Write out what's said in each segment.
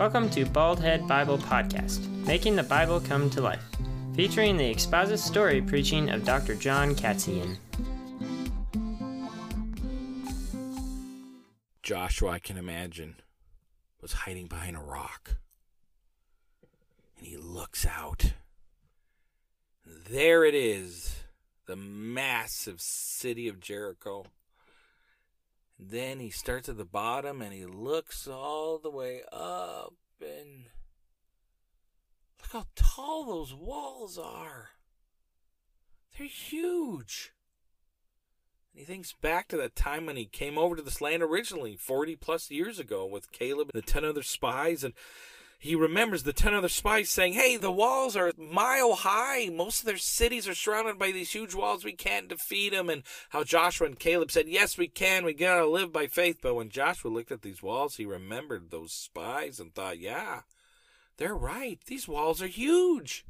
Welcome to Baldhead Bible Podcast, making the Bible come to life, featuring the expository preaching of Dr. John Katzian. Joshua, I can imagine, was hiding behind a rock. And he looks out. There it is, the massive city of Jericho. Then he starts at the bottom and he looks all the way up and look how tall those walls are. They're huge. And he thinks back to that time when he came over to this land originally, 40 plus years ago, with Caleb and the 10 other spies. And he remembers the 10 other spies saying, Hey, the walls are mile high. Most of their cities are surrounded by these huge walls. We can't defeat them. And how Joshua and Caleb said, Yes, we can. We got to live by faith. But when Joshua looked at these walls, he remembered those spies and thought, Yeah, they're right. These walls are huge.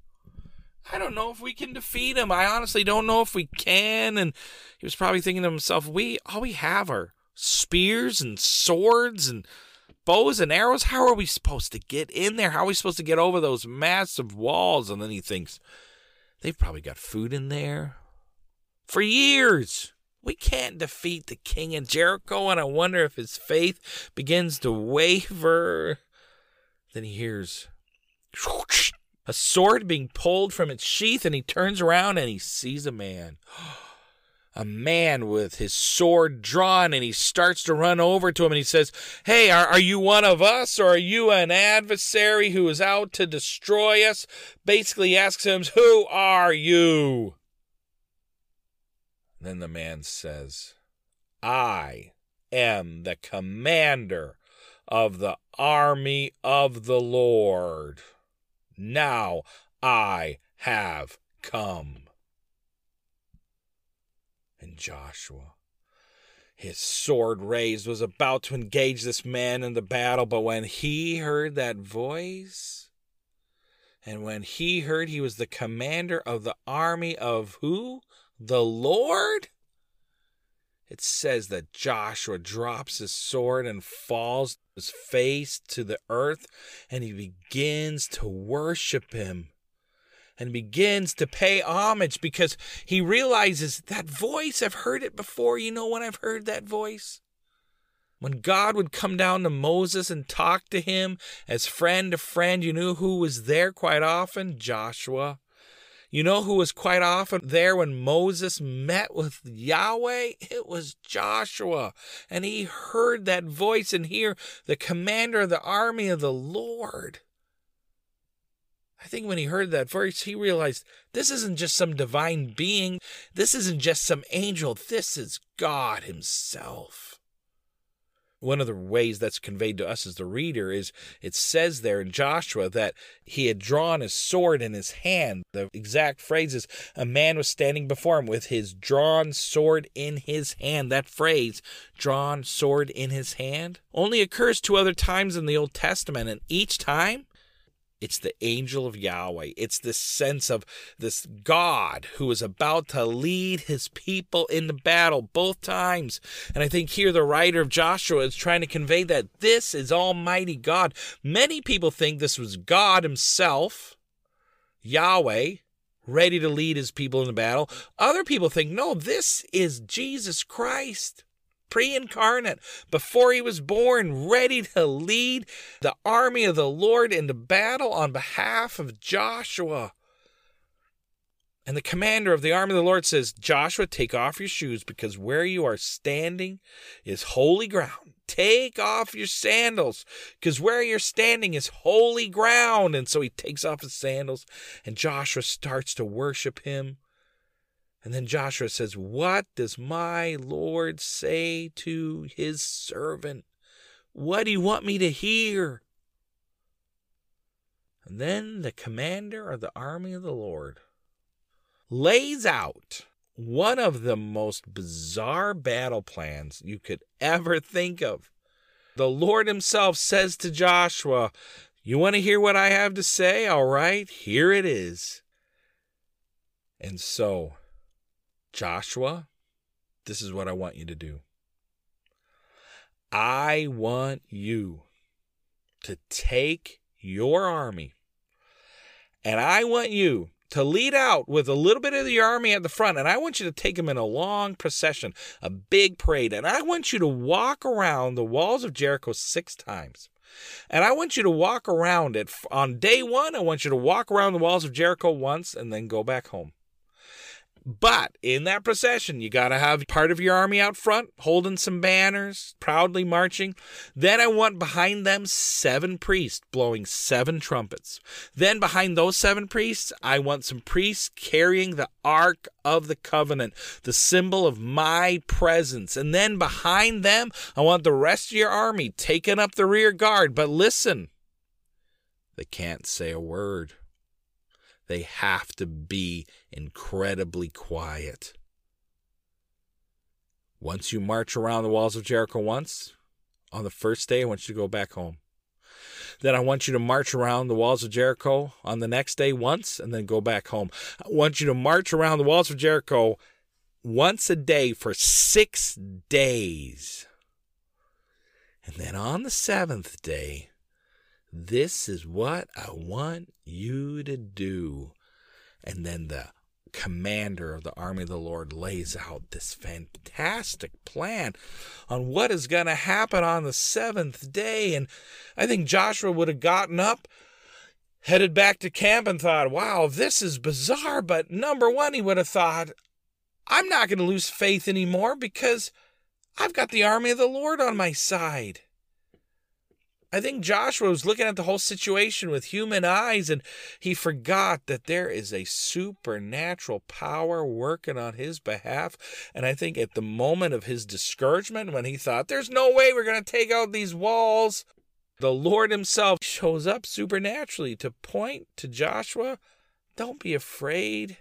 I don't know if we can defeat them. I honestly don't know if we can. And he was probably thinking to himself, we all we have are spears and swords and bows and arrows. How are we supposed to get in there? How are we supposed to get over those massive walls? And then he thinks, they've probably got food in there for years. We can't defeat the king of Jericho. And I wonder if his faith begins to waver. Then he hears a sword being pulled from its sheath, and he turns around and he sees a man. A man with his sword drawn, and he starts to run over to him and he says, Hey, are, are you one of us, or are you an adversary who is out to destroy us? Basically asks him, Who are you? Then the man says, I am the commander of the army of the Lord. Now I have come. And Joshua, his sword raised, was about to engage this man in the battle, but when he heard that voice, and when he heard he was the commander of the army of who? The Lord? It says that Joshua drops his sword and falls his face to the earth, and he begins to worship him and begins to pay homage because he realizes that voice, I've heard it before. You know when I've heard that voice? When God would come down to Moses and talk to him as friend to friend, you knew who was there quite often? Joshua. You know who was quite often there when Moses met with Yahweh? It was Joshua. And he heard that voice and hear the commander of the army of the Lord. I think when he heard that voice, he realized this isn't just some divine being. This isn't just some angel. This is God Himself one of the ways that's conveyed to us as the reader is it says there in Joshua that he had drawn his sword in his hand. The exact phrase is a man was standing before him with his drawn sword in his hand. That phrase, drawn sword in his hand, only occurs two other times in the Old Testament, and each time it's the angel of Yahweh. It's this sense of this God who is about to lead his people into battle both times. And I think here the writer of Joshua is trying to convey that this is Almighty God. Many people think this was God himself, Yahweh, ready to lead his people into battle. Other people think, no, this is Jesus Christ pre incarnate, before he was born, ready to lead the army of the Lord into battle on behalf of Joshua. And the commander of the army of the Lord says, Joshua, take off your shoes because where you are standing is holy ground. Take off your sandals because where you're standing is holy ground. And so he takes off his sandals and Joshua starts to worship him. And then Joshua says, What does my Lord say to his servant? What do you want me to hear? And then the commander of the army of the Lord lays out one of the most bizarre battle plans you could ever think of. The Lord Himself says to Joshua, You want to hear what I have to say? All right, here it is. And so, Joshua, this is what I want you to do. I want you to take your army and I want you to lead out with a little bit of the army at the front, and I want you to take them in a long procession, a big parade, and I want you to walk around the walls of Jericho six times. And I want you to walk around it on day one. I want you to walk around the walls of Jericho once and then go back home. But in that procession, you got to have part of your army out front holding some banners, proudly marching. Then I want behind them seven priests blowing seven trumpets. Then behind those seven priests, I want some priests carrying the Ark of the Covenant, the symbol of my presence. And then behind them, I want the rest of your army taking up the rear guard. But listen, they can't say a word. They have to be incredibly quiet. Once you march around the walls of Jericho once, on the first day, I want you to go back home. Then I want you to march around the walls of Jericho on the next day once and then go back home. I want you to march around the walls of Jericho once a day for six days. And then on the seventh day, this is what I want you to do. And then the commander of the army of the Lord lays out this fantastic plan on what is going to happen on the seventh day. And I think Joshua would have gotten up, headed back to camp, and thought, wow, this is bizarre. But number one, he would have thought, I'm not going to lose faith anymore because I've got the army of the Lord on my side. I think Joshua was looking at the whole situation with human eyes and he forgot that there is a supernatural power working on his behalf. And I think at the moment of his discouragement, when he thought, there's no way we're going to take out these walls, the Lord himself shows up supernaturally to point to Joshua don't be afraid.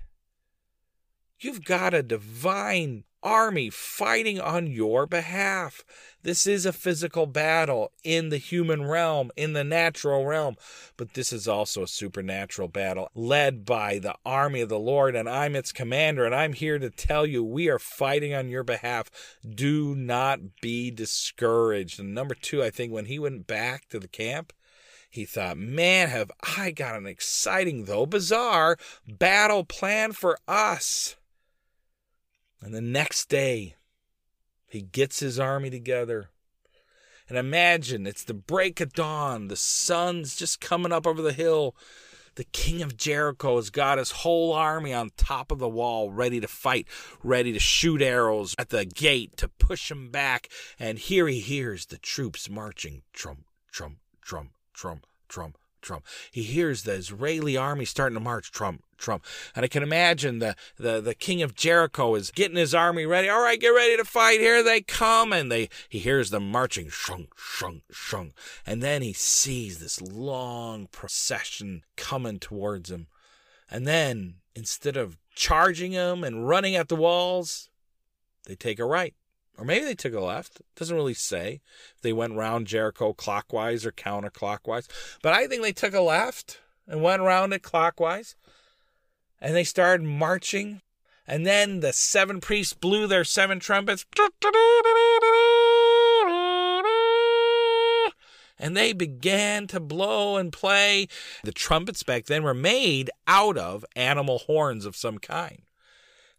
You've got a divine army fighting on your behalf. This is a physical battle in the human realm, in the natural realm, but this is also a supernatural battle led by the army of the Lord, and I'm its commander, and I'm here to tell you we are fighting on your behalf. Do not be discouraged. And number two, I think when he went back to the camp, he thought, man, have I got an exciting, though bizarre, battle plan for us. And the next day, he gets his army together. And imagine it's the break of dawn. The sun's just coming up over the hill. The king of Jericho has got his whole army on top of the wall, ready to fight, ready to shoot arrows at the gate to push him back. And here he hears the troops marching trump, trump, trump, trump, trump, Trump. He hears the Israeli army starting to march. Trump, Trump. And I can imagine the, the, the king of Jericho is getting his army ready. All right, get ready to fight. Here they come. And they he hears them marching. Shunk, shunk, shunk. And then he sees this long procession coming towards him. And then instead of charging him and running at the walls, they take a right. Or maybe they took a left. It doesn't really say if they went round Jericho clockwise or counterclockwise. But I think they took a left and went around it clockwise. And they started marching. And then the seven priests blew their seven trumpets. And they began to blow and play. The trumpets back then were made out of animal horns of some kind.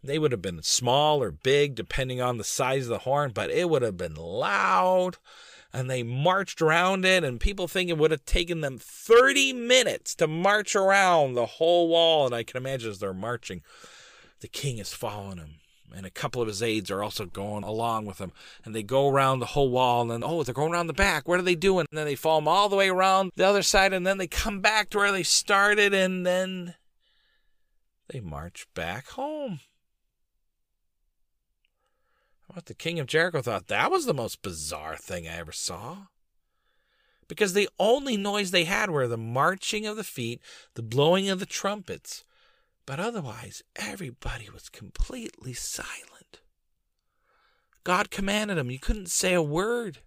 They would have been small or big, depending on the size of the horn, but it would have been loud. And they marched around it, and people think it would have taken them 30 minutes to march around the whole wall. And I can imagine as they're marching, the king is following them and a couple of his aides are also going along with him. And they go around the whole wall, and then, oh, they're going around the back. What are they doing? And then they follow him all the way around the other side, and then they come back to where they started, and then they march back home. What the king of Jericho thought that was the most bizarre thing I ever saw. Because the only noise they had were the marching of the feet, the blowing of the trumpets. But otherwise, everybody was completely silent. God commanded them. You couldn't say a word.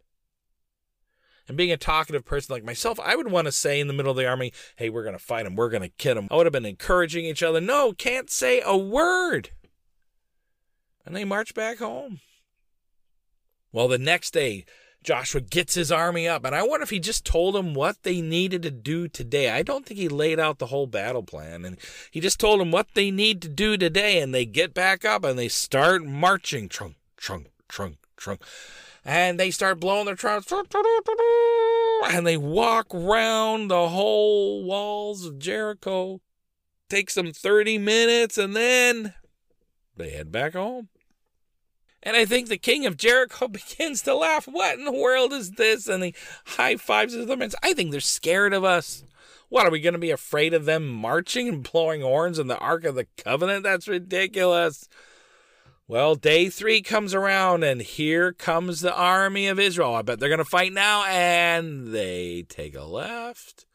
And being a talkative person like myself, I would want to say in the middle of the army, hey, we're going to fight them. We're going to kill them. I would have been encouraging each other. No, can't say a word. And they march back home. Well, the next day, Joshua gets his army up, and I wonder if he just told them what they needed to do today. I don't think he laid out the whole battle plan, and he just told them what they need to do today, and they get back up and they start marching, trunk, trunk, trunk, trunk, and they start blowing their trumpets, and they walk round the whole walls of Jericho. Takes them 30 minutes, and then they head back home. And I think the king of Jericho begins to laugh. What in the world is this? And he high fives them men. I think they're scared of us. What are we going to be afraid of them marching and blowing horns in the Ark of the Covenant? That's ridiculous. Well, day three comes around, and here comes the army of Israel. I bet they're going to fight now, and they take a left,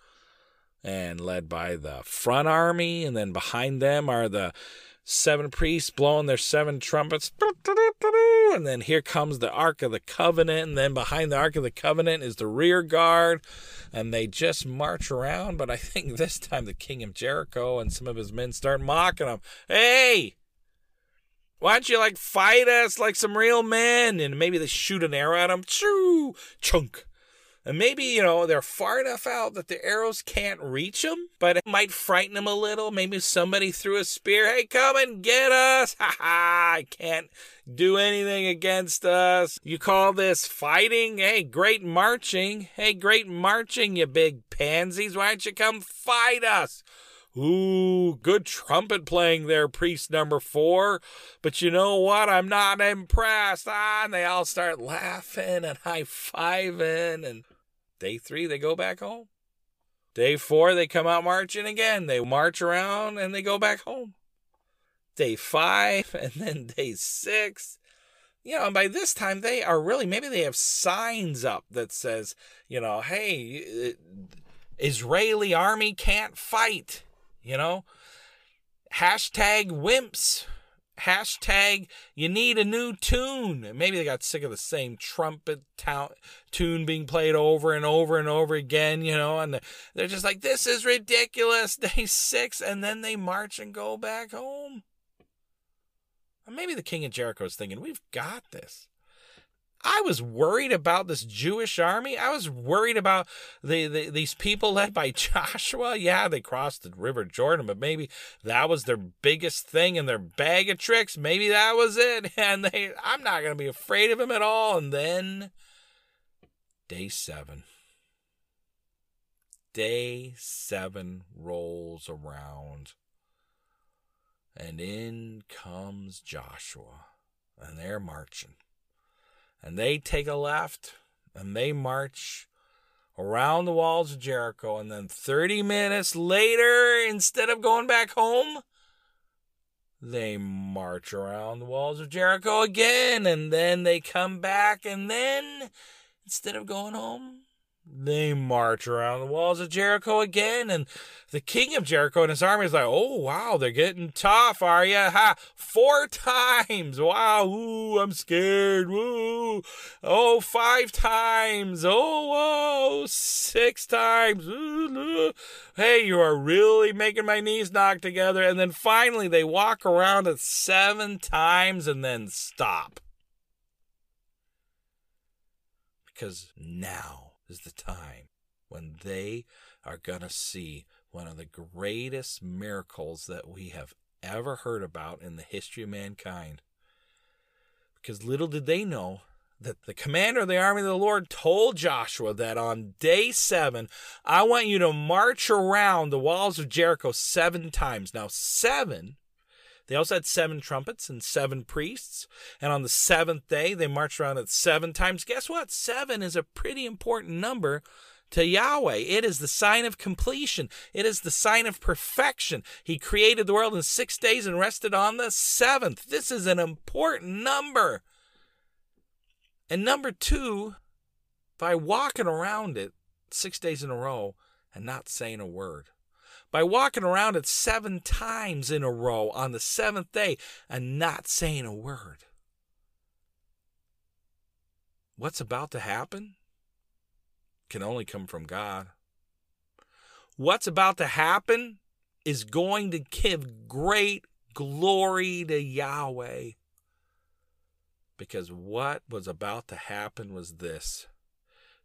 and led by the front army, and then behind them are the seven priests blowing their seven trumpets. And then here comes the Ark of the Covenant. And then behind the Ark of the Covenant is the rear guard. And they just march around. But I think this time the king of Jericho and some of his men start mocking him. Hey! Why don't you like fight us like some real men? And maybe they shoot an arrow at him. Choo! Chunk! And maybe, you know, they're far enough out that the arrows can't reach them, but it might frighten them a little. Maybe somebody threw a spear. Hey, come and get us. Ha ha. I can't do anything against us. You call this fighting? Hey, great marching. Hey, great marching, you big pansies. Why don't you come fight us? Ooh, good trumpet playing there, priest number four. But you know what? I'm not impressed. Ah, and they all start laughing and high fiving and Day three, they go back home. Day four, they come out marching again. They march around and they go back home. Day five, and then day six. You know, and by this time, they are really, maybe they have signs up that says, you know, hey, Israeli army can't fight, you know? Hashtag wimps hashtag you need a new tune. Maybe they got sick of the same trumpet ta- tune being played over and over and over again you know and they're just like this is ridiculous. Day six and then they march and go back home. And maybe the king of jericho is thinking we've got this I was worried about this Jewish army. I was worried about the, the, these people led by Joshua. Yeah, they crossed the River Jordan, but maybe that was their biggest thing in their bag of tricks. Maybe that was it. And they, I'm not going to be afraid of him at all. And then day seven. Day seven rolls around. And in comes Joshua. And they're marching and they take a left and they march around the walls of Jericho. And then 30 minutes later, instead of going back home, they march around the walls of Jericho again. And then they come back. And then, instead of going home, they march around the walls of Jericho again, and the king of Jericho and his army is like, "Oh wow, they're getting tough, are you? Ha! Four times! Wow! Ooh, I'm scared! Woo! Oh, five times! Oh, whoa! Six times! Ooh, hey, you are really making my knees knock together." And then finally, they walk around it seven times and then stop because now is the time when they are going to see one of the greatest miracles that we have ever heard about in the history of mankind. Because little did they know that the commander of the army of the Lord told Joshua that on day seven, I want you to march around the walls of Jericho seven times. Now, seven they also had seven trumpets and seven priests. And on the seventh day, they marched around it seven times. Guess what? Seven is a pretty important number to Yahweh. It is the sign of completion. It is the sign of perfection. He created the world in six days and rested on the seventh. This is an important number. And number two, by walking around it six days in a row and not saying a word. By walking around it seven times in a row on the seventh day and not saying a word. What's about to happen can only come from God. What's about to happen is going to give great glory to Yahweh. Because what was about to happen was this.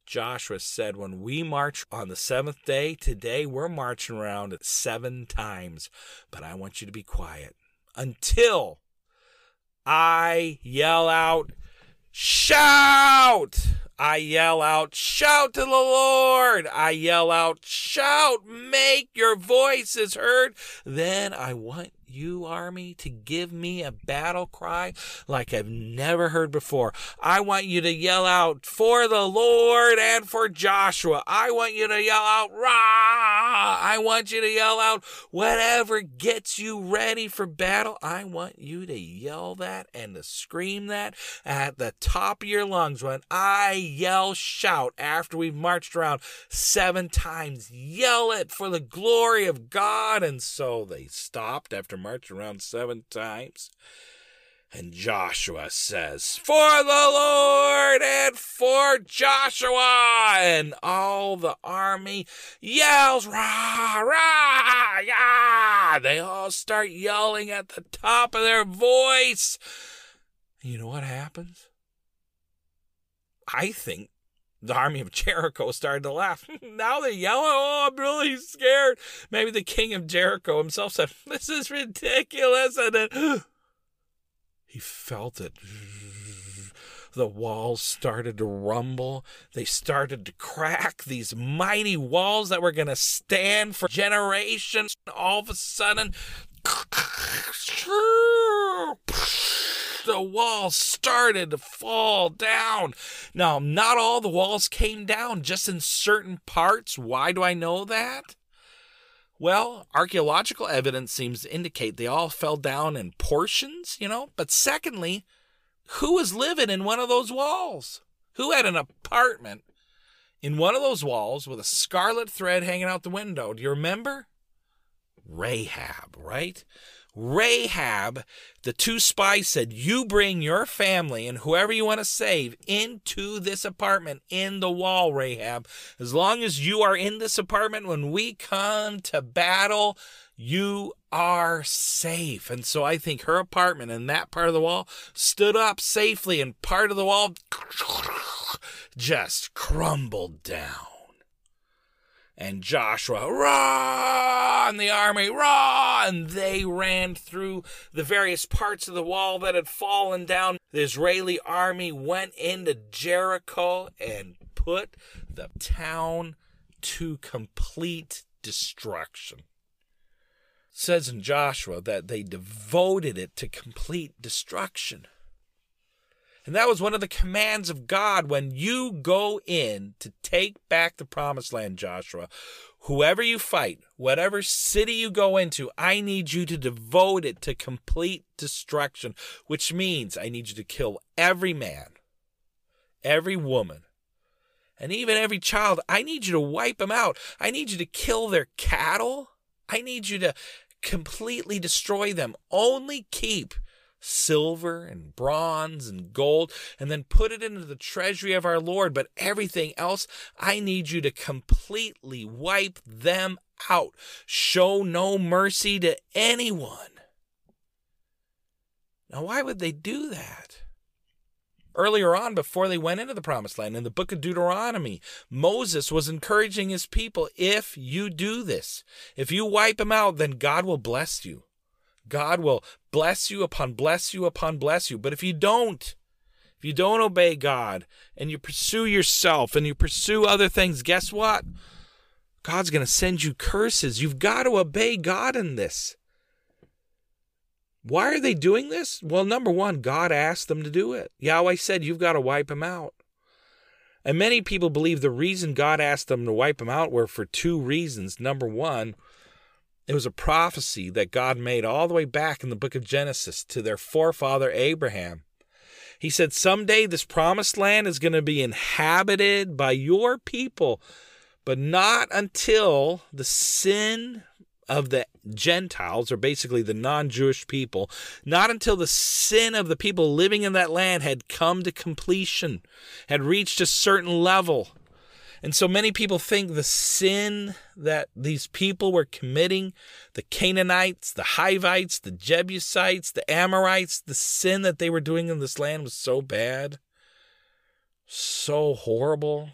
Joshua said, When we march on the seventh day, today we're marching around seven times. But I want you to be quiet until I yell out, Shout! I yell out, Shout to the Lord! I yell out, Shout! Make your voices heard! Then I want you, army, to give me a battle cry like I've never heard before. I want you to yell out for the Lord and for Joshua. I want you to yell out, rah! I want you to yell out whatever gets you ready for battle. I want you to yell that and to scream that at the top of your lungs when I yell shout after we've marched around seven times. Yell it for the glory of God. And so they stopped after march around seven times. And Joshua says, For the Lord and for Joshua. And all the army yells, Rah, rah, yeah. They all start yelling at the top of their voice. You know what happens? I think the army of Jericho started to laugh. now they're yelling, Oh, I'm really scared. Maybe the king of Jericho himself said, This is ridiculous. And then he felt it. The walls started to rumble. They started to crack. These mighty walls that were going to stand for generations. All of a sudden, the walls started to fall down. Now, not all the walls came down, just in certain parts. Why do I know that? Well, archaeological evidence seems to indicate they all fell down in portions, you know. But secondly, who was living in one of those walls? Who had an apartment in one of those walls with a scarlet thread hanging out the window? Do you remember? Rahab, right? Rahab, the two spies said, You bring your family and whoever you want to save into this apartment in the wall, Rahab. As long as you are in this apartment when we come to battle, you are safe. And so I think her apartment in that part of the wall stood up safely, and part of the wall just crumbled down and Joshua, rah, and the army, rah, and they ran through the various parts of the wall that had fallen down. The Israeli army went into Jericho and put the town to complete destruction. It says in Joshua that they devoted it to complete destruction. And that was one of the commands of God when you go in to take back the promised land, Joshua. Whoever you fight, whatever city you go into, I need you to devote it to complete destruction, which means I need you to kill every man, every woman, and even every child. I need you to wipe them out. I need you to kill their cattle. I need you to completely destroy them. Only keep silver and bronze and gold, and then put it into the treasury of our Lord. But everything else, I need you to completely wipe them out. Show no mercy to anyone. Now, why would they do that? Earlier on, before they went into the promised land, in the book of Deuteronomy, Moses was encouraging his people if you do this, if you wipe them out, then God will bless you. God will bless you upon bless you upon bless you. But if you don't, if you don't obey God and you pursue yourself and you pursue other things, guess what? God's going to send you curses. You've got to obey God in this. Why are they doing this? Well, number one, God asked them to do it. Yahweh said, You've got to wipe them out. And many people believe the reason God asked them to wipe them out were for two reasons. Number one, it was a prophecy that God made all the way back in the book of Genesis to their forefather Abraham. He said, Someday this promised land is going to be inhabited by your people, but not until the sin of the Gentiles, or basically the non Jewish people, not until the sin of the people living in that land had come to completion, had reached a certain level. And so many people think the sin that these people were committing, the Canaanites, the Hivites, the Jebusites, the Amorites, the sin that they were doing in this land was so bad, so horrible,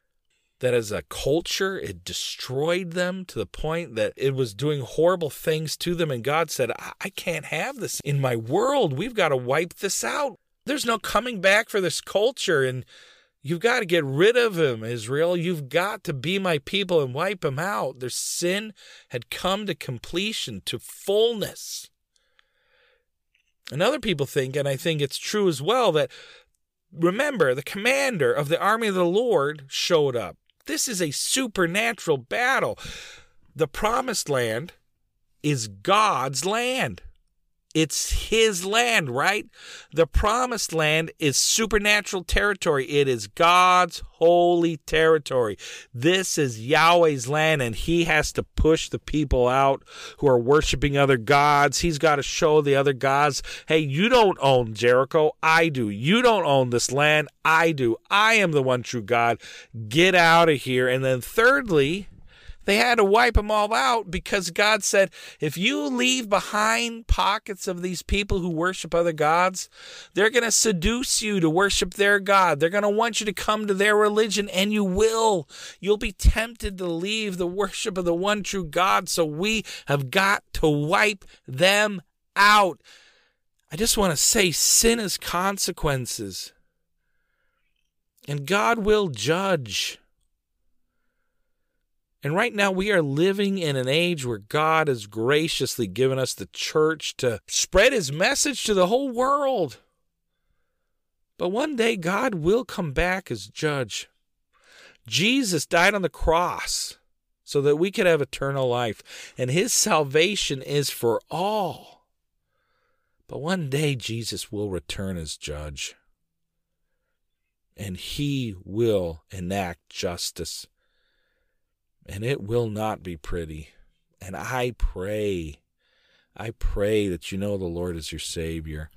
that as a culture, it destroyed them to the point that it was doing horrible things to them. And God said, I can't have this in my world. We've got to wipe this out. There's no coming back for this culture. And You've got to get rid of him, Israel. You've got to be my people and wipe him out. Their sin had come to completion, to fullness. And other people think, and I think it's true as well, that remember, the commander of the army of the Lord showed up. This is a supernatural battle. The promised land is God's land. It's his land, right? The promised land is supernatural territory. It is God's holy territory. This is Yahweh's land, and he has to push the people out who are worshiping other gods. He's got to show the other gods, hey, you don't own Jericho. I do. You don't own this land. I do. I am the one true God. Get out of here. And then, thirdly, they had to wipe them all out because God said, if you leave behind pockets of these people who worship other gods, they're going to seduce you to worship their God. They're going to want you to come to their religion, and you will. You'll be tempted to leave the worship of the one true God. So we have got to wipe them out. I just want to say sin has consequences. And God will judge. And right now, we are living in an age where God has graciously given us the church to spread his message to the whole world. But one day, God will come back as judge. Jesus died on the cross so that we could have eternal life, and his salvation is for all. But one day, Jesus will return as judge, and he will enact justice and it will not be pretty. And I pray, I pray that you know the Lord is your Savior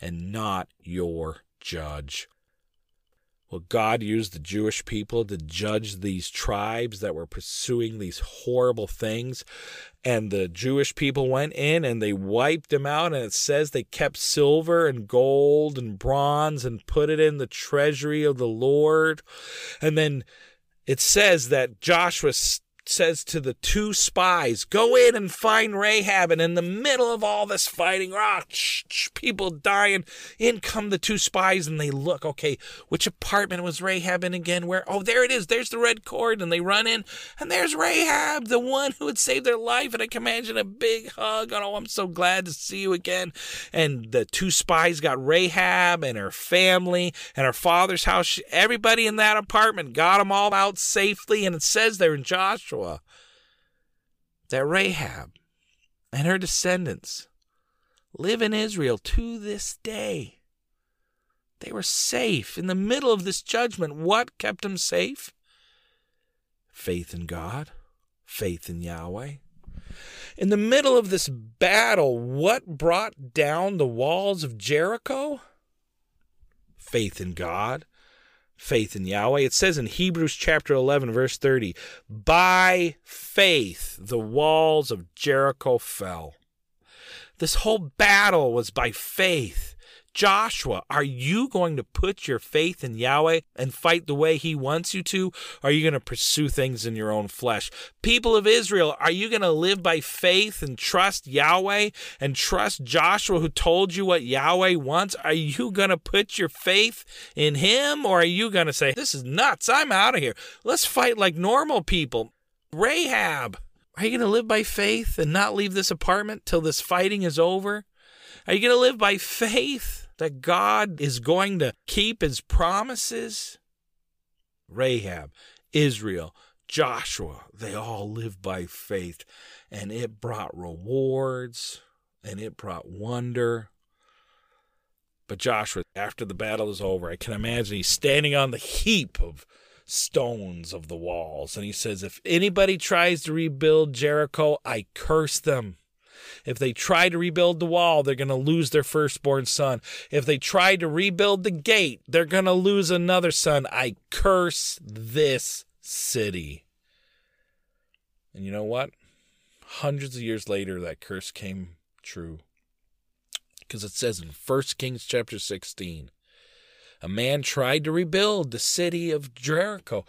and not your judge. Well, God used the Jewish people to judge these tribes that were pursuing these horrible things. And the Jewish people went in and they wiped them out. And it says they kept silver and gold and bronze and put it in the treasury of the Lord. And then it says that Joshua says to the two spies, Go in and find Rahab. And in the middle of all this fighting, oh, people dying, in come the two spies and they look, okay, which apartment was Rahab in again? Where? Oh, there it is. There's the red cord. And they run in, and there's Rahab, the one who had saved their life. And I can imagine a big hug. Oh, I'm so glad to see you again. And the two spies got Rahab and her family and her father's house. Everybody in that apartment got them all out safely. And it says there in Joshua, Joshua that Rahab and her descendants live in Israel to this day. They were safe in the middle of this judgment. What kept them safe? Faith in God, faith in Yahweh. In the middle of this battle, what brought down the walls of Jericho? Faith in God, faith in Yahweh. It says in Hebrews chapter 11, verse 30, by faith the walls of Jericho fell. This whole battle was by faith. Joshua, are you going to put your faith in Yahweh and fight the way he wants you to? Or are you going to pursue things in your own flesh? People of Israel, are you going to live by faith and trust Yahweh and trust Joshua who told you what Yahweh wants? Are you going to put your faith in him or are you going to say, this is nuts, I'm out of here. Let's fight like normal people? Rahab, are you going to live by faith and not leave this apartment till this fighting is over? Are you going to live by faith that God is going to keep his promises? Rahab, Israel, Joshua, they all lived by faith, and it brought rewards and it brought wonder. But Joshua, after the battle is over, I can imagine he's standing on the heap of stones of the walls. And he says, If anybody tries to rebuild Jericho, I curse them. If they try to rebuild the wall, they're going to lose their firstborn son. If they try to rebuild the gate, they're going to lose another son. I curse this city. And you know what? Hundreds of years later, that curse came true. Because it says in 1 Kings chapter 16, a man tried to rebuild the city of Jericho.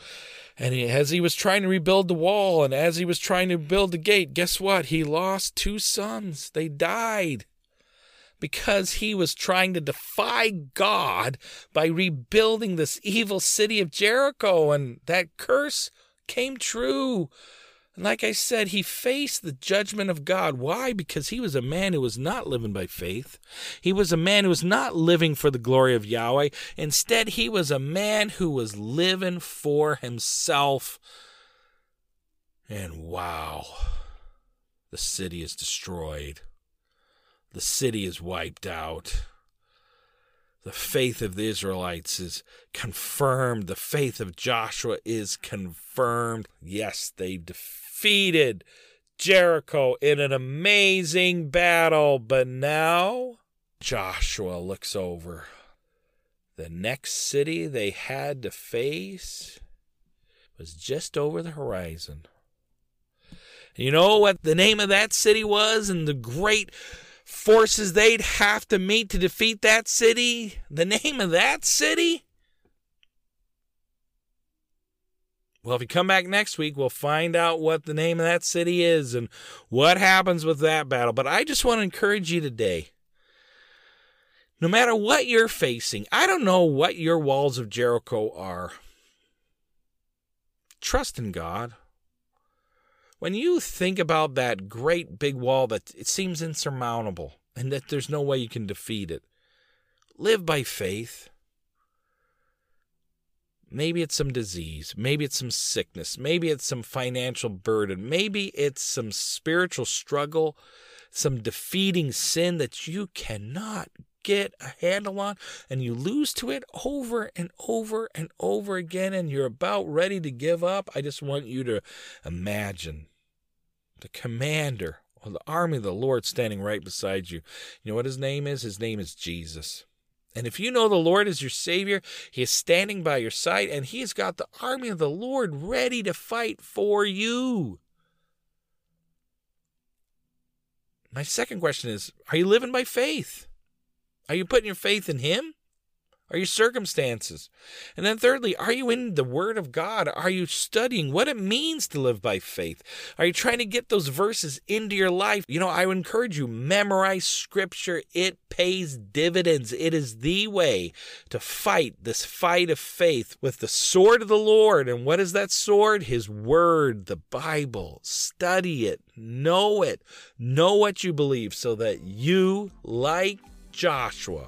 And he, as he was trying to rebuild the wall and as he was trying to build the gate, guess what? He lost two sons. They died because he was trying to defy God by rebuilding this evil city of Jericho. And that curse came true. And like I said, he faced the judgment of God. Why? Because he was a man who was not living by faith. He was a man who was not living for the glory of Yahweh. Instead, he was a man who was living for himself. And wow, the city is destroyed. The city is wiped out. The faith of the Israelites is confirmed. The faith of Joshua is confirmed. Yes, they defeated Jericho in an amazing battle. But now Joshua looks over. The next city they had to face was just over the horizon. You know what the name of that city was and the great forces they'd have to meet to defeat that city? The name of that city? Well, if you come back next week, we'll find out what the name of that city is and what happens with that battle. But I just want to encourage you today. No matter what you're facing, I don't know what your walls of Jericho are. Trust in God. When you think about that great big wall that it seems insurmountable and that there's no way you can defeat it, live by faith. Maybe it's some disease. Maybe it's some sickness. Maybe it's some financial burden. Maybe it's some spiritual struggle, some defeating sin that you cannot get a handle on, and you lose to it over and over and over again, and you're about ready to give up. I just want you to imagine the commander of the army of the Lord standing right beside you. You know what his name is? His name is Jesus. And if you know the Lord is your Savior, He is standing by your side and He has got the army of the Lord ready to fight for you. My second question is Are you living by faith? Are you putting your faith in Him? Are your circumstances? And then, thirdly, are you in the Word of God? Are you studying what it means to live by faith? Are you trying to get those verses into your life? You know, I would encourage you, memorize Scripture. It pays dividends. It is the way to fight this fight of faith with the sword of the Lord. And what is that sword? His Word, the Bible. Study it, know it, know what you believe so that you, like Joshua,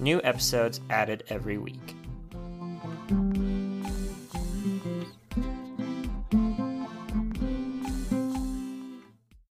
New episodes added every week.